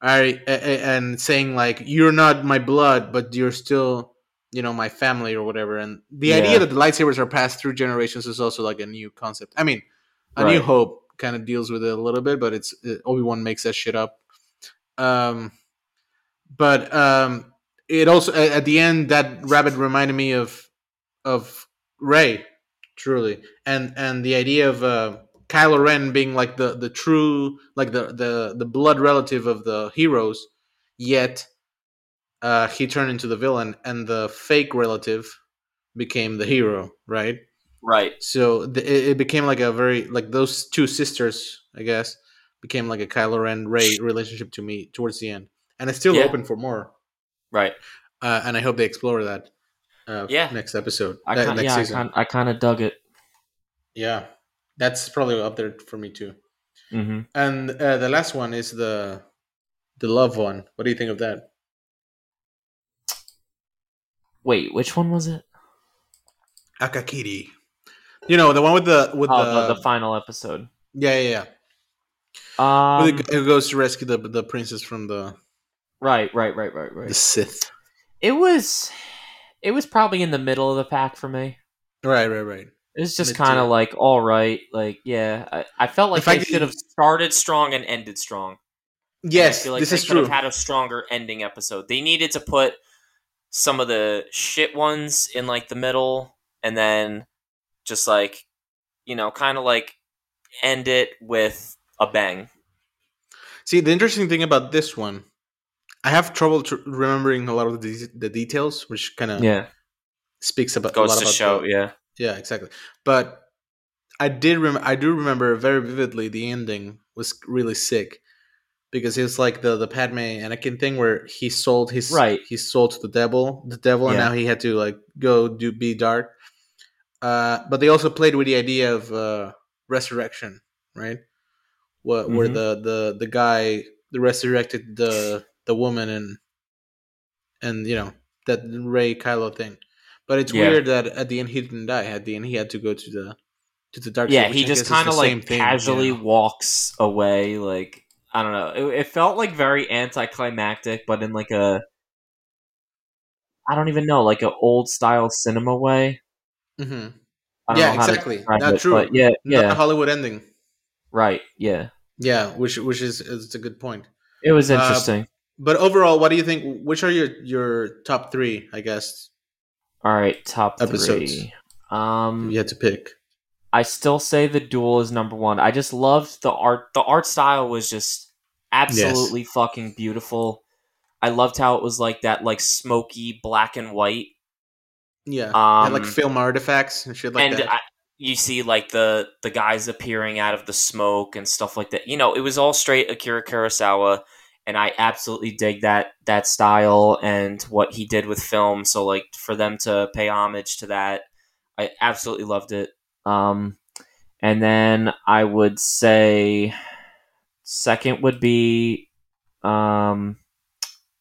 [SPEAKER 2] I a- and saying like you're not my blood, but you're still you know my family or whatever and the
[SPEAKER 3] Yeah.
[SPEAKER 2] idea that the lightsabers are passed through generations is also like a new concept i mean a new hope kind of deals with it a little bit but it's uh, obi-wan makes that shit up um but um it also at at the end that rabbit reminded me of of Rey truly and and the idea of uh Kylo Ren being like the the true like the the the blood relative of the heroes yet uh, he turned into the villain, and the fake relative became the hero, right?
[SPEAKER 3] Right.
[SPEAKER 2] So the, it, it became like a very like those two sisters, I guess, became like a Kylo Ren Rey relationship to me towards the end, and it's still
[SPEAKER 3] Yeah.
[SPEAKER 2] open for more.
[SPEAKER 3] Right.
[SPEAKER 2] Uh, and I hope they explore that. Uh,
[SPEAKER 3] Yeah.
[SPEAKER 2] next episode,
[SPEAKER 3] I
[SPEAKER 2] uh,
[SPEAKER 3] kind,
[SPEAKER 2] next
[SPEAKER 3] yeah, I
[SPEAKER 2] season.
[SPEAKER 3] kind, I kind of dug it.
[SPEAKER 2] Yeah, that's probably up there for me too.
[SPEAKER 3] hmm
[SPEAKER 2] And uh, the last one is the the love one. What do you think of that?
[SPEAKER 3] Wait, which one was it?
[SPEAKER 2] Akakiri. You know the one with the with
[SPEAKER 3] Oh,
[SPEAKER 2] the,
[SPEAKER 3] the, the final episode.
[SPEAKER 2] yeah yeah yeah.
[SPEAKER 3] Um,
[SPEAKER 2] the goes to rescue the the princess from the
[SPEAKER 3] right, right, right, right, right. the.
[SPEAKER 2] Sith.
[SPEAKER 3] It was, it was probably in the middle of the pack for me.
[SPEAKER 2] Right right right.
[SPEAKER 3] It was just kind of like all right, like yeah. I, I felt like
[SPEAKER 2] fact,
[SPEAKER 3] they should have started strong and ended strong.
[SPEAKER 2] Yes,
[SPEAKER 3] I feel like
[SPEAKER 2] this
[SPEAKER 3] they
[SPEAKER 2] is true.
[SPEAKER 3] have had a stronger ending episode. They needed to put some of the shit ones in like the middle, and then just like you know, kind of like end it with a bang.
[SPEAKER 2] See, the interesting thing about this one, I have trouble tr- remembering a lot of the, de- the details, which kind of
[SPEAKER 3] Yeah,
[SPEAKER 2] speaks about a lot
[SPEAKER 3] to
[SPEAKER 2] about
[SPEAKER 3] show.
[SPEAKER 2] the-
[SPEAKER 3] yeah,
[SPEAKER 2] Yeah, exactly. But I did rem- I do remember very vividly the ending was really sick because it was like the the Padme Anakin thing where he sold his
[SPEAKER 3] Right.
[SPEAKER 2] he sold to the devil the devil and now he had to like go do be dark. Uh, but they also played with the idea of uh, resurrection, right? What where
[SPEAKER 3] Mhm.
[SPEAKER 2] the the the guy the resurrected the the woman and and you know that Rey Kylo thing. But it's
[SPEAKER 3] Yeah.
[SPEAKER 2] weird that at the end he didn't die. At the end he had to go to the to the dark.
[SPEAKER 3] yeah.
[SPEAKER 2] side,
[SPEAKER 3] He just kind of like
[SPEAKER 2] thing,
[SPEAKER 3] casually
[SPEAKER 2] yeah.
[SPEAKER 3] walks away. Like I don't know. It, it felt like very anticlimactic, but in like a I don't even know, like a old style cinema way.
[SPEAKER 2] Mhm. Yeah,
[SPEAKER 3] know how to
[SPEAKER 2] exactly. Not
[SPEAKER 3] it,
[SPEAKER 2] true.
[SPEAKER 3] But yeah,
[SPEAKER 2] Not
[SPEAKER 3] yeah,
[SPEAKER 2] a Hollywood ending.
[SPEAKER 3] right. Yeah,
[SPEAKER 2] Yeah, which which is it's a good point.
[SPEAKER 3] it was
[SPEAKER 2] Uh,
[SPEAKER 3] interesting.
[SPEAKER 2] But overall, what do you think? Which are your your top three? I guess
[SPEAKER 3] All right, top
[SPEAKER 2] episodes.
[SPEAKER 3] three. Um,
[SPEAKER 2] you had to pick.
[SPEAKER 3] I still say the duel is number one. I just loved the art. The art style was just absolutely fucking beautiful. I loved how it was like that, like smoky black and white.
[SPEAKER 2] Yeah,
[SPEAKER 3] Um,
[SPEAKER 2] like film artifacts and shit like
[SPEAKER 3] and
[SPEAKER 2] that.
[SPEAKER 3] I, you see like the the guys appearing out of the smoke and stuff like that. You know, it was all straight Akira Kurosawa, and I absolutely dig that that style and what he did with film. So like for them to pay homage to that, I absolutely loved it. Um, and then I would say second would be um,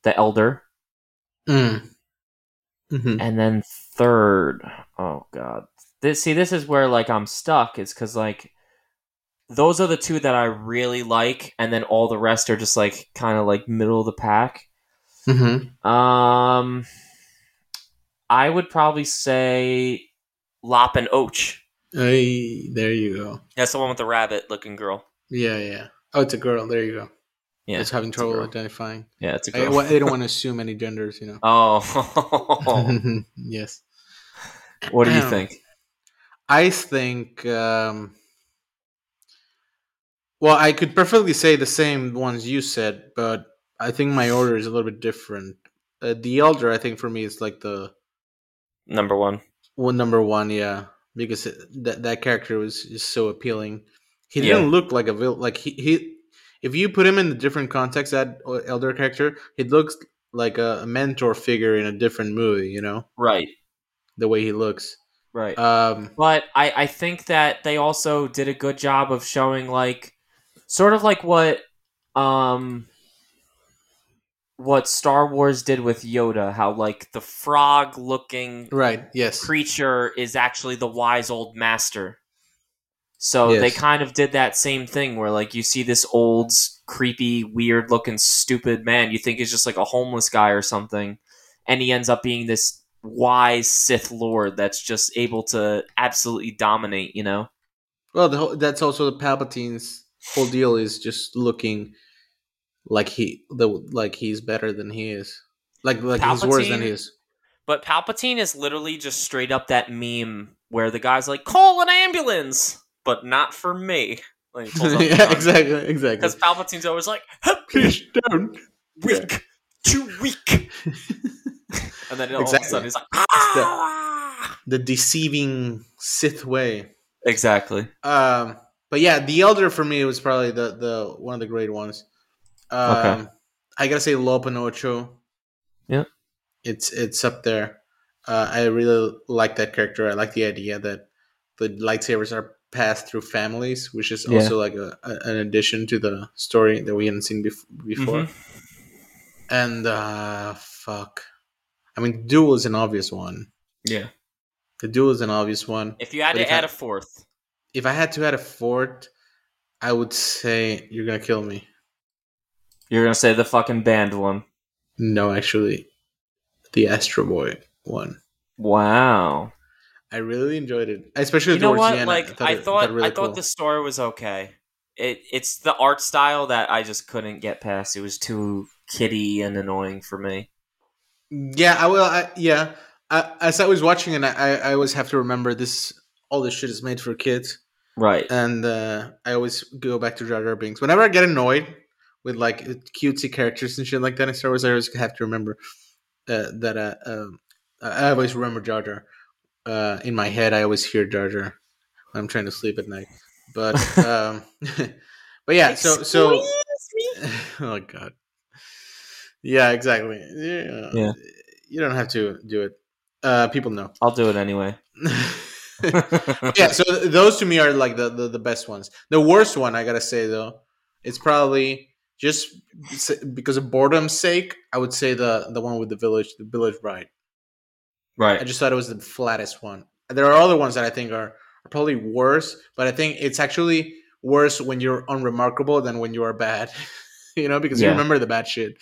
[SPEAKER 3] the Elder.
[SPEAKER 2] Mm. Mhm.
[SPEAKER 3] and then third oh god this see this is where like i'm stuck is because like those are the two that i really like and then all the rest are just like kind of like middle of the pack
[SPEAKER 2] Mhm.
[SPEAKER 3] um i would probably say lop and och
[SPEAKER 2] Hey, there you go.
[SPEAKER 3] that's the one with the rabbit looking girl
[SPEAKER 2] Yeah, yeah. Oh, it's a girl. There you go.
[SPEAKER 3] Yeah
[SPEAKER 2] it's having trouble identifying.
[SPEAKER 3] yeah it's a girl
[SPEAKER 2] I don't (laughs) want to assume any genders, you know.
[SPEAKER 3] oh (laughs)
[SPEAKER 2] yes.
[SPEAKER 3] what do you
[SPEAKER 2] Ahem.
[SPEAKER 3] think
[SPEAKER 2] I think. Um, well, I could perfectly say the same ones you said, but I think my order is a little bit different. Uh, the Elder, I think, for me, is like the
[SPEAKER 3] number one
[SPEAKER 2] one number one, yeah, because it, that that character was just so appealing. He didn't look like a villain. like he, he if you put him in a different context, that elder character, he looks like a, a mentor figure in a different movie. You know
[SPEAKER 3] right
[SPEAKER 2] the way he looks.
[SPEAKER 3] right
[SPEAKER 2] Um,
[SPEAKER 3] but I, I think that they also did a good job of showing like sort of like what um what Star Wars did with Yoda, how like the frog looking
[SPEAKER 2] right. Yes.
[SPEAKER 3] creature is actually the wise old master. So they kind of did that same thing where like you see this old creepy weird looking stupid man you think is just like a homeless guy or something and he ends up being this wise Sith lord that's just able to absolutely dominate, you know.
[SPEAKER 2] Well, the that's also the Palpatine's whole deal is just looking like he the like he's better than he is. Like like he's worse than he is.
[SPEAKER 3] But Palpatine is literally just straight up that meme where the guy's like, "Call an ambulance," but not for me. Like, he pulls (laughs) out the
[SPEAKER 2] yeah, exactly, exactly.
[SPEAKER 3] Because Palpatine's always like, "Help me,
[SPEAKER 2] Please don't.
[SPEAKER 3] weak, too weak," (laughs) and then all of a
[SPEAKER 2] Exactly.
[SPEAKER 3] sudden he's like,
[SPEAKER 2] the-
[SPEAKER 3] "Ah!"
[SPEAKER 2] The deceiving Sith way.
[SPEAKER 3] Exactly.
[SPEAKER 2] Um, but yeah, the Elder for me was probably the the one of the great ones. Um,
[SPEAKER 3] Okay.
[SPEAKER 2] I gotta say Lop and Ocho.
[SPEAKER 3] Yeah.
[SPEAKER 2] it's it's up there. Uh, I really like that character. I like the idea that the lightsabers are passed through families, which is
[SPEAKER 3] Yeah.
[SPEAKER 2] also like a, a, an addition to the story that we hadn't seen bef- before.
[SPEAKER 3] Mhm.
[SPEAKER 2] And uh, fuck, I mean, duel is an obvious one.
[SPEAKER 3] Yeah.
[SPEAKER 2] The duel is an obvious one.
[SPEAKER 3] If you had to add
[SPEAKER 2] I-
[SPEAKER 3] a fourth,
[SPEAKER 2] If I had to add a fourth, I would say you're gonna kill me.
[SPEAKER 3] you're gonna say the fucking band one.
[SPEAKER 2] No, actually, the Astro Boy one.
[SPEAKER 3] Wow.
[SPEAKER 2] I really enjoyed it, especially
[SPEAKER 3] You know what? Like
[SPEAKER 2] thought
[SPEAKER 3] I thought,
[SPEAKER 2] it really
[SPEAKER 3] I thought
[SPEAKER 2] cool.
[SPEAKER 3] the story was okay. It it's the art style that I just couldn't get past. It was too kiddie and annoying for me.
[SPEAKER 2] Yeah, I will. I, yeah, I, as I was watching it, I, I always have to remember this. All this shit is made for kids,
[SPEAKER 3] Right.
[SPEAKER 2] and uh, I always go back to Jar Jar Binks. Whenever I get annoyed with like cutesy characters and shit like that in Star Wars, I always have to remember uh, that. Uh, um, I always remember Jar Jar. Uh, in my head, I always hear Jar Jar when I'm trying to sleep at night. But (laughs) um, (laughs) but yeah, so so (laughs) oh god, yeah, exactly. Yeah,
[SPEAKER 3] Yeah.
[SPEAKER 2] You don't have to do it. Uh, people know.
[SPEAKER 3] I'll do it anyway.
[SPEAKER 2] yeah, so th- those to me are like the, the the best ones. The worst one, I gotta say though, it's probably just because of boredom's sake. I would say the the one with the village, the village bride. I just thought it was the flattest one. There are other ones that I think are, are probably worse, but I think it's actually worse when you're unremarkable than when you are bad. (laughs) you know, because you remember the bad shit.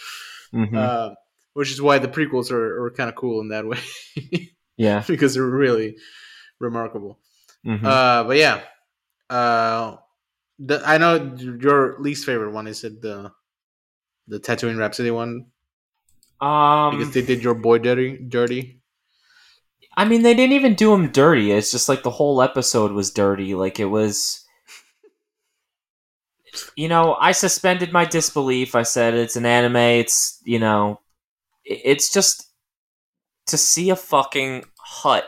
[SPEAKER 3] hmm
[SPEAKER 2] Uh, which is why the prequels are, are kind of cool in that way (laughs)
[SPEAKER 3] yeah.
[SPEAKER 2] because they're really remarkable.
[SPEAKER 3] Mhm.
[SPEAKER 2] Uh, but yeah, uh, the, I know your least favorite one is it the the Tatooine Rhapsody one
[SPEAKER 3] um,
[SPEAKER 2] because they did your boy dirty. Dirty.
[SPEAKER 3] I mean, they didn't even do him dirty. It's just like the whole episode was dirty. Like it was. You know, I suspended my disbelief. I said it's an anime. It's you know, it's just to see a fucking Hutt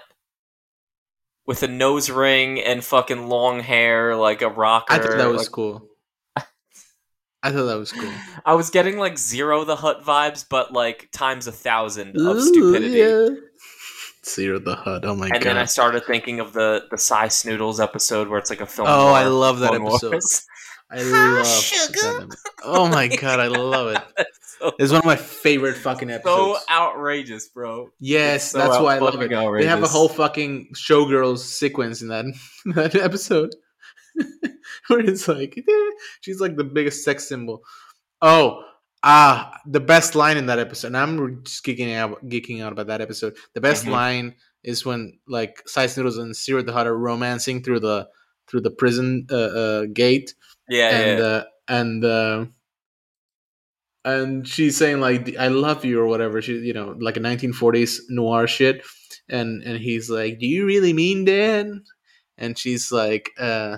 [SPEAKER 3] with a nose ring and fucking long hair like a rocker.
[SPEAKER 2] I thought that was
[SPEAKER 3] like-
[SPEAKER 2] cool. I thought that was cool. (laughs)
[SPEAKER 3] I was getting like Ziro the Hutt vibes, but like times a thousand of
[SPEAKER 2] Ooh,
[SPEAKER 3] stupidity.
[SPEAKER 2] yeah. Ziro the Hutt. Oh my
[SPEAKER 3] And
[SPEAKER 2] god.
[SPEAKER 3] And then I started thinking of the the Sy Snootles episode where it's like a film.
[SPEAKER 2] Oh, I love that
[SPEAKER 3] Clone
[SPEAKER 2] episode.
[SPEAKER 3] Wars.
[SPEAKER 2] I love
[SPEAKER 3] sugar.
[SPEAKER 2] that. Oh my (laughs) god, I love it.
[SPEAKER 3] so,
[SPEAKER 2] It's one of my favorite fucking episodes.
[SPEAKER 3] so outrageous, bro.
[SPEAKER 2] yes,
[SPEAKER 3] so
[SPEAKER 2] that's why I love
[SPEAKER 3] fucking
[SPEAKER 2] it. They have a whole fucking showgirls sequence in that (laughs) that episode (laughs) where it's like eh, she's like the biggest sex symbol. Oh, ah, the best line in that episode. And I'm just geeking out, geeking out about that episode. The best
[SPEAKER 3] Mhm.
[SPEAKER 2] line is when like Sy Snootles and Ziro the Hutt are romancing through the through the prison uh, uh, gate,
[SPEAKER 3] Yeah,
[SPEAKER 2] and
[SPEAKER 3] yeah.
[SPEAKER 2] uh, and uh, and she's saying like "I love you" or whatever. She, you know, like a 1940s noir shit, and and he's like, "Do you really mean that?" And she's like, uh,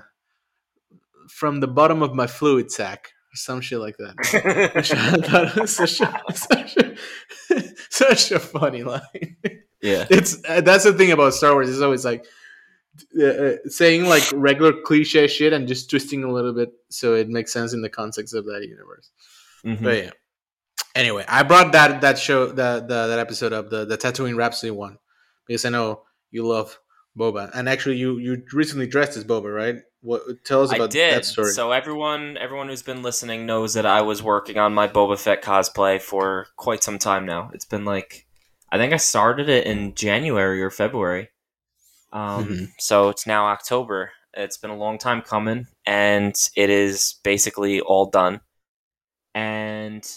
[SPEAKER 2] "From the bottom of my fluid sac." Some shit like that. (laughs) Which I thought was such a, (laughs) such a, (laughs) such a funny line.
[SPEAKER 3] yeah.
[SPEAKER 2] It's uh, that's the thing about Star Wars. It's always like uh, uh, saying like regular cliche shit and just twisting a little bit so it makes sense in the context of that universe.
[SPEAKER 3] Mhm.
[SPEAKER 2] But yeah. Anyway, I brought that that show that the, that episode up the the Tatooine Rhapsody one because I know you love Boba and actually you you recently dressed as Boba, right? What tell us
[SPEAKER 3] I
[SPEAKER 2] about
[SPEAKER 3] did.
[SPEAKER 2] that story?
[SPEAKER 3] So everyone, everyone who's been listening knows that I was working on my Boba Fett cosplay for quite some time now. It's been like, I think I started it in January or February. Um,
[SPEAKER 2] Mhm.
[SPEAKER 3] So it's now October. It's been a long time coming, and it is basically all done. And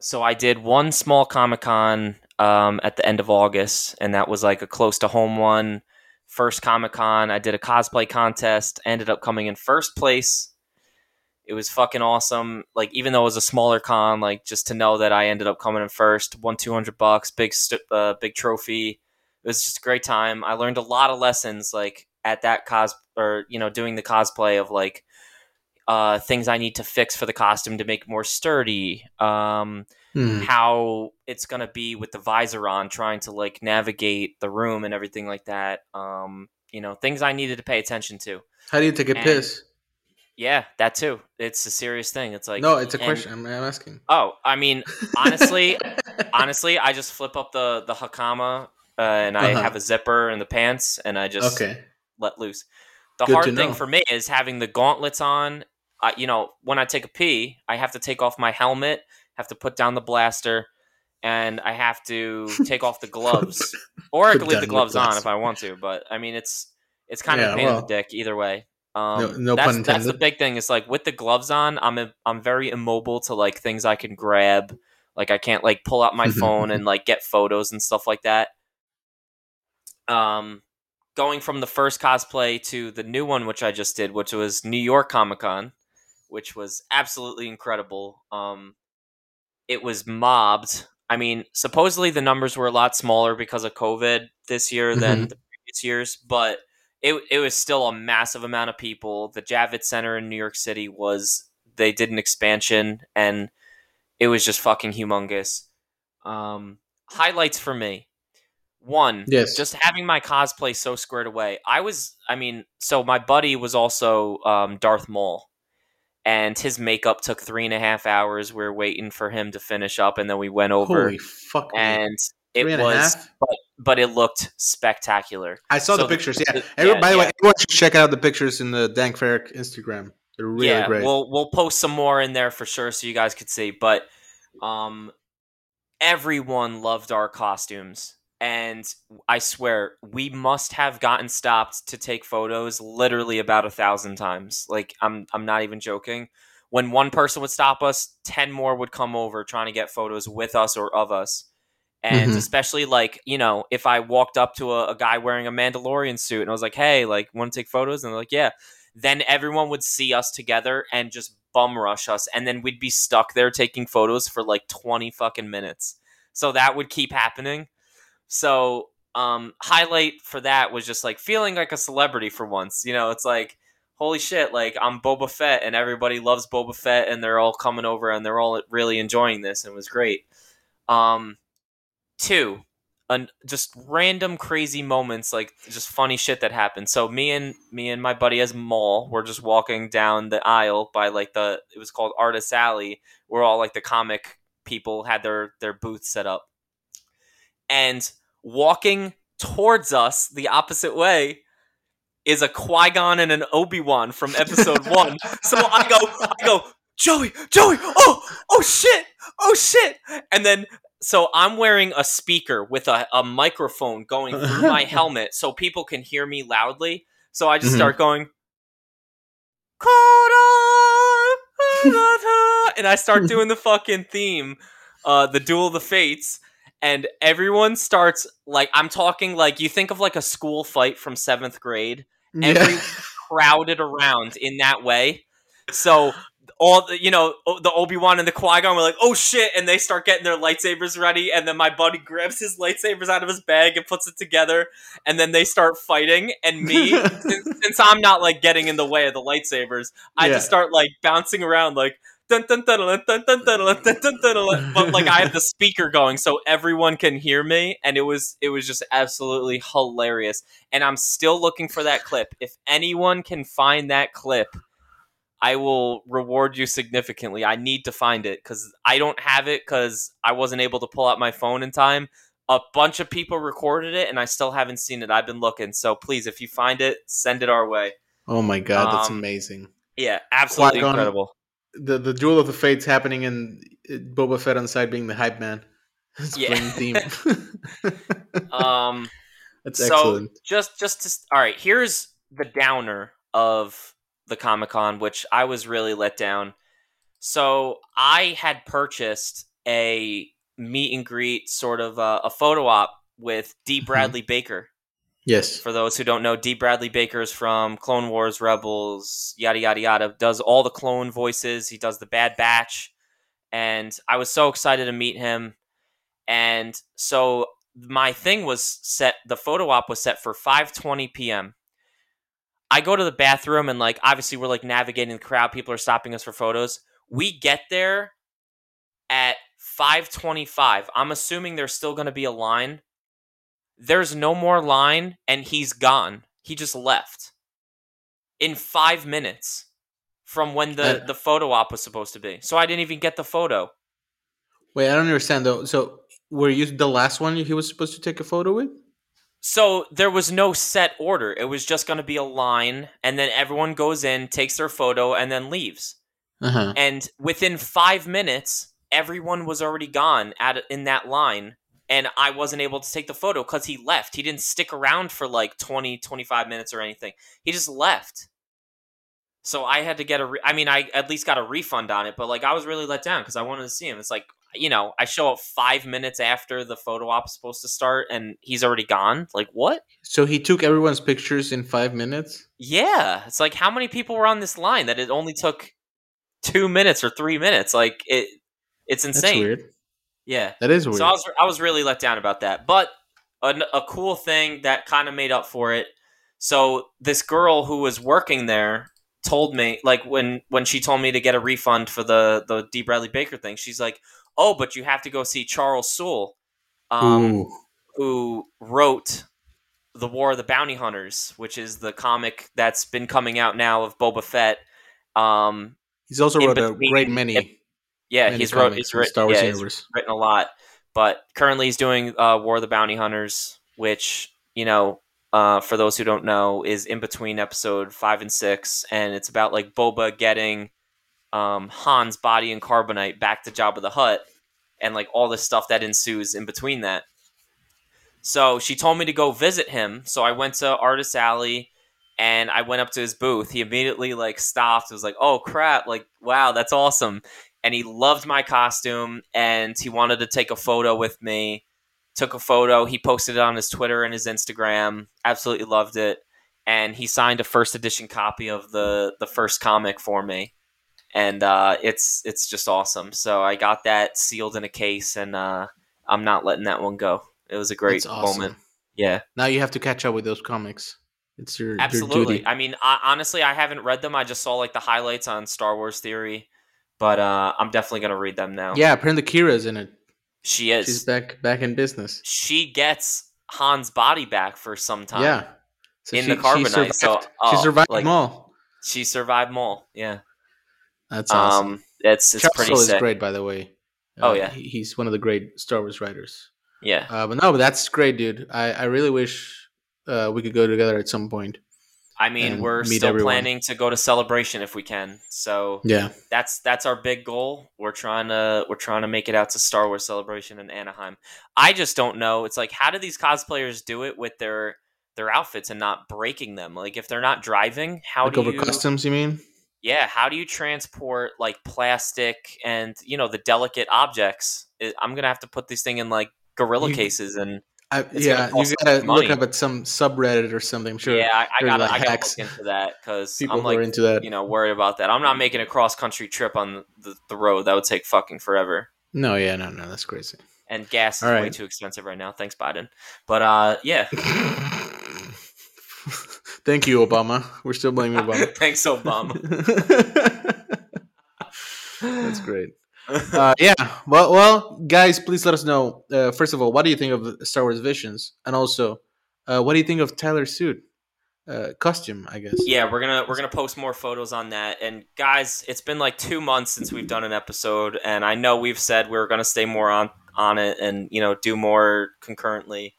[SPEAKER 3] so I did one small Comic Con um, at the end of August, and that was like a close to home one first Comic Con. I did a cosplay contest, ended up coming in first place. It was fucking awesome. Like even though it was a smaller con, like just to know that I ended up coming in first, won two hundred bucks, big st- uh, big trophy. It was just a great time. I learned a lot of lessons like at that cos or you know doing the cosplay of like uh, things I need to fix for the costume to make more sturdy. Um,
[SPEAKER 2] Hmm.
[SPEAKER 3] how it's gonna be with the visor on, trying to like navigate the room and everything like that. Um, you know, things I needed to pay attention to.
[SPEAKER 2] How do you take a
[SPEAKER 3] and-
[SPEAKER 2] piss?
[SPEAKER 3] Yeah, that too. It's a serious thing. It's like
[SPEAKER 2] no, it's a
[SPEAKER 3] and-
[SPEAKER 2] question. I'm, I'm asking.
[SPEAKER 3] Oh, I mean, honestly, (laughs) honestly, I just flip up the the hakama uh, and I
[SPEAKER 2] Uh-huh.
[SPEAKER 3] have a zipper in the pants and I just
[SPEAKER 2] okay.
[SPEAKER 3] let loose. The
[SPEAKER 2] Good
[SPEAKER 3] hard thing for me is having the gauntlets on. I, you know, when I take a pee, I have to take off my helmet, have to put down the blaster, and I have to (laughs) take off the gloves. Or I could leave the gloves on if. I want to, but I mean, it's it's kind of
[SPEAKER 2] Yeah,
[SPEAKER 3] a pain in the dick either way. Um,
[SPEAKER 2] no- no
[SPEAKER 3] that's,
[SPEAKER 2] pun
[SPEAKER 3] That's the big thing. Is like with the gloves on, I'm i I'm very immobile to like things I can grab. Like I can't like pull out my phone and like get photos and stuff like that. Um, going from the first cosplay to the new one, which I just did, which was New York Comic Con, which was absolutely incredible. Um, it was mobbed. I mean, supposedly the numbers were a lot smaller because of COVID this year than the previous years, but it it was still a massive amount of people. The Javits Center in New York City was they did an expansion and it was just fucking humongous. Um, highlights for me. One,
[SPEAKER 2] Yes.
[SPEAKER 3] just having my cosplay so squared away. I was, I mean, so my buddy was also um, Darth Maul, and his makeup took three and a half hours. We are waiting for him to finish up, and then we went over,
[SPEAKER 2] Holy fuck!
[SPEAKER 3] and it
[SPEAKER 2] and
[SPEAKER 3] was, but but it looked spectacular.
[SPEAKER 2] I saw
[SPEAKER 3] so
[SPEAKER 2] the
[SPEAKER 3] the-
[SPEAKER 2] pictures. Yeah.
[SPEAKER 3] the- yeah,
[SPEAKER 2] by the way,
[SPEAKER 3] yeah.
[SPEAKER 2] everyone should check out the pictures in the Dank Farrik Instagram. They're really
[SPEAKER 3] yeah,
[SPEAKER 2] great.
[SPEAKER 3] we'll we'll post some more in there for sure, so you guys could see. But um, everyone loved our costumes, and I swear we must have gotten stopped to take photos literally about a thousand times. Like I'm I'm not even joking. When one person would stop us, ten more would come over trying to get photos with us or of us. And
[SPEAKER 2] Mhm.
[SPEAKER 3] especially like, you know, if I walked up to a, a guy wearing a Mandalorian suit and I was like, hey, like, want to take photos? And they're like, yeah then everyone would see us together and just bum rush us and then we'd be stuck there taking photos for like 20 fucking minutes so that would keep happening so um highlight for that was just like feeling like a celebrity for once you know it's like holy shit like i'm boba fett and everybody loves boba fett and they're all coming over and they're all really enjoying this and it was great. Um two an, just random crazy moments like just funny shit that happened. So me and me and my buddy as Maul were just walking down the aisle by like the it was called artist alley where all like the comic people had their their booth set up and walking towards us the opposite way is a Qui-Gon and an Obi-Wan from episode (laughs) 1 so I go I go Joey Joey oh oh shit oh shit and then so I'm wearing a speaker with a, a microphone going through my (laughs) helmet so people can hear me loudly. So I just
[SPEAKER 2] Mhm.
[SPEAKER 3] start going, and I start doing the fucking theme, uh, the Duel of the Fates, and everyone starts like I'm talking like you think of like a school fight from seventh grade, every- crowded around in that way. So all the, you know, the Obi Wan and the Qui Gon were like, "Oh shit!" and they start getting their lightsabers ready. And then my buddy grabs his lightsabers out of his bag and puts it together. And then they start fighting. And me, (laughs) since, since I'm not like getting in the way of the lightsabers, I
[SPEAKER 2] Yeah.
[SPEAKER 3] just start like bouncing around like. Dun, dun, dun, dun, dun, dun, dun, dun, dun, dun, dun, dun. But like I have the speaker going so everyone can hear me, and it was it was just absolutely hilarious and I'm still looking for that clip. If anyone can find that clip, I will reward you significantly. I need to find it because I don't have it because I wasn't able to pull out my phone in time. A bunch of people recorded it, and I still haven't seen it. I've been looking, so please, if you find it, send it our way.
[SPEAKER 2] oh my god, that's
[SPEAKER 3] Um,
[SPEAKER 2] amazing.
[SPEAKER 3] Yeah, absolutely
[SPEAKER 2] Qui-Gon-
[SPEAKER 3] incredible.
[SPEAKER 2] The the duel of the fates happening and uh, Boba Fett on the side being the hype man. (laughs) It's
[SPEAKER 3] Yeah.
[SPEAKER 2] theme. (laughs)
[SPEAKER 3] Um, (laughs)
[SPEAKER 2] that's
[SPEAKER 3] so
[SPEAKER 2] excellent.
[SPEAKER 3] just just to all right here's the downer of the comic-con which i was really let down so i had purchased a meet and greet sort of uh, a photo op with d
[SPEAKER 2] Mhm.
[SPEAKER 3] bradley baker
[SPEAKER 2] Yes.
[SPEAKER 3] for those who don't know d bradley baker is from clone wars rebels yada yada yada does all the clone voices he does the bad batch and i was so excited to meet him and so my thing was set the photo op was set for 5:20 p.m. I go to the bathroom and like obviously we're like navigating the crowd people are stopping us for photos. We get there at 5:25. I'm assuming there's still going to be a line. There's no more line and he's gone. He just left. In 5 minutes. from when the
[SPEAKER 2] Uh,
[SPEAKER 3] the photo op was supposed to be. So I didn't even get the photo.
[SPEAKER 2] Wait, I don't understand though. So were you the last one he was supposed to take a photo with?
[SPEAKER 3] So there was no set order. It was just going to be a line, and then everyone goes in, takes their photo, and then leaves.
[SPEAKER 2] Uh huh.
[SPEAKER 3] And within five minutes, everyone was already gone at in that line, and I wasn't able to take the photo because he left. He didn't stick around for like 20, 25 minutes or anything. He just left. So I had to get a. Re- I mean, I at least got a refund on it, but like I was really let down because I wanted to see him. It's like you know, I show up five minutes after the photo op is supposed to start, and he's already gone. Like what?
[SPEAKER 2] So he took everyone's pictures in five minutes.
[SPEAKER 3] Yeah, it's like how many people were on this line that it only took two minutes or three minutes? Like it, it's insane. Yeah.
[SPEAKER 2] That is weird.
[SPEAKER 3] So I was I was really let down about that. But a, a cool thing that kind of made up for it. So this girl who was working there told me like when when she told me to get a refund for the the D Bradley Baker thing, she's like, "Oh, but you have to go see Charles Soule, um, who wrote the War of the Bounty Hunters, which is the comic that's been coming out now of Boba Fett." Um,
[SPEAKER 2] He's also wrote a great many.
[SPEAKER 3] Yeah,
[SPEAKER 2] many
[SPEAKER 3] he's wrote he's written
[SPEAKER 2] Star Wars
[SPEAKER 3] yeah,
[SPEAKER 2] universe.
[SPEAKER 3] written a lot, but currently he's doing uh, War of the Bounty Hunters, which you know, uh, for those who don't know, is in between episode five and six, and it's about like Boba getting um, Han's body and carbonite back to Jabba the Hutt, and like all the stuff that ensues in between that. So she told me to go visit him, so I went to Artist Alley. And I went up to his booth. He immediately like stopped. It was like, "Oh crap! Like, wow, that's awesome!" And he loved my costume and he wanted to take a photo with me. Took a photo he posted it on his twitter and his instagram absolutely loved it and he signed a first edition copy of the the first comic for me. And uh, it's it's just awesome. So i got that sealed in a case and uh, i'm not letting that one go. It was a great
[SPEAKER 2] awesome.
[SPEAKER 3] moment. Yeah.
[SPEAKER 2] Now you have to catch up with those comics. It's your your
[SPEAKER 3] absolutely.
[SPEAKER 2] Duty.
[SPEAKER 3] i mean I, honestly i haven't read them. I just saw like the highlights on star wars theory but uh, i'm definitely gonna read them now
[SPEAKER 2] Yeah, apparently Qi'ra's in it.
[SPEAKER 3] she is
[SPEAKER 2] She's back back in business.
[SPEAKER 3] she gets Han's body back for some time.
[SPEAKER 2] Yeah. So
[SPEAKER 3] In the carbonite,
[SPEAKER 2] survived,
[SPEAKER 3] so-
[SPEAKER 2] she
[SPEAKER 3] oh,
[SPEAKER 2] survived
[SPEAKER 3] like-
[SPEAKER 2] them all.
[SPEAKER 3] She survived Maul. Yeah.
[SPEAKER 2] That's awesome.
[SPEAKER 3] Um it's it's
[SPEAKER 2] Charles
[SPEAKER 3] pretty
[SPEAKER 2] is
[SPEAKER 3] sick.
[SPEAKER 2] great, by the way.
[SPEAKER 3] Oh,
[SPEAKER 2] Uh,
[SPEAKER 3] yeah.
[SPEAKER 2] he- he's one of the great Star Wars writers.
[SPEAKER 3] Yeah.
[SPEAKER 2] Uh, but no, but that's great, dude. I, I really wish uh, we could go together at some point.
[SPEAKER 3] I mean, we're still
[SPEAKER 2] everyone.
[SPEAKER 3] planning to go to celebration if we can. So
[SPEAKER 2] Yeah,
[SPEAKER 3] that's that's our big goal. We're trying to we're trying to make it out to Star Wars celebration in Anaheim. I just don't know. It's like how do these cosplayers do it with their their outfits and not breaking them? Like if they're not driving, how
[SPEAKER 2] like
[SPEAKER 3] do
[SPEAKER 2] over
[SPEAKER 3] you
[SPEAKER 2] customs, you mean?
[SPEAKER 3] yeah how do you transport like plastic and you know the delicate objects I- i'm gonna have to put this thing in like gorilla
[SPEAKER 2] You-
[SPEAKER 3] cases and
[SPEAKER 2] I, yeah, you gotta
[SPEAKER 3] money.
[SPEAKER 2] look up at some subreddit or something. I'm sure
[SPEAKER 3] yeah i, I gotta
[SPEAKER 2] like,
[SPEAKER 3] i gotta look into that because
[SPEAKER 2] people
[SPEAKER 3] i'm like
[SPEAKER 2] are into that.
[SPEAKER 3] you know worried about that i'm not making a cross country trip on the, the road that would take fucking forever
[SPEAKER 2] No, yeah, no, no, that's crazy.
[SPEAKER 3] and gas is
[SPEAKER 2] All
[SPEAKER 3] way too expensive right now thanks biden but uh yeah (laughs)
[SPEAKER 2] Thank you, Obama. We're still blaming Obama. (laughs)
[SPEAKER 3] thanks obama (laughs)
[SPEAKER 2] That's great. Uh, yeah. Well, well, guys, please let us know. Uh, first of all, what do you think of Star Wars Visions, and also, uh, what do you think of Tyler's suit uh, costume? I guess.
[SPEAKER 3] yeah we're gonna we're gonna post more photos on that and guys it's been like two months since we've done an episode and i know we've said we're gonna stay more on on it and you know do more concurrently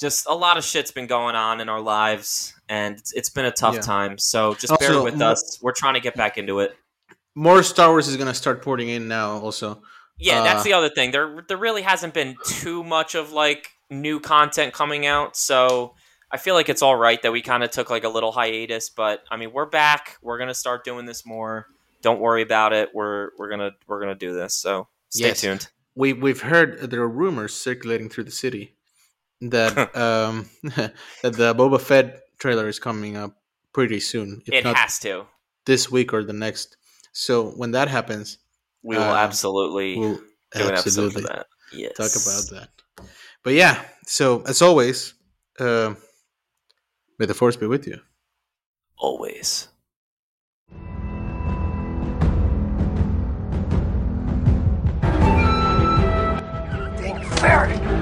[SPEAKER 3] just a lot of shit's been going on in our lives and it's, it's been a tough
[SPEAKER 2] Yeah.
[SPEAKER 3] time so just bear with us we're trying to get back into it
[SPEAKER 2] More Star Wars is gonna start porting in now. Also,
[SPEAKER 3] yeah that's
[SPEAKER 2] Uh,
[SPEAKER 3] the other thing there there really hasn't been too much of like new content coming out so i feel like it's all right that we kind of took like a little hiatus but i mean we're back we're gonna start doing this more don't worry about it we're we're gonna we're gonna do this so stay
[SPEAKER 2] Yes.
[SPEAKER 3] tuned
[SPEAKER 2] we we've heard there are rumors circulating through the city that (laughs) um (laughs) that the Boba Fett trailer is coming up pretty soon.
[SPEAKER 3] It
[SPEAKER 2] not
[SPEAKER 3] has to
[SPEAKER 2] this week or the next. So when that happens,
[SPEAKER 3] we will
[SPEAKER 2] Uh,
[SPEAKER 3] absolutely
[SPEAKER 2] we'll
[SPEAKER 3] do an episode for
[SPEAKER 2] absolutely
[SPEAKER 3] that yes
[SPEAKER 2] talk about that. But yeah, so as always, uh, may the force be with you.
[SPEAKER 3] always
[SPEAKER 1] Think fair to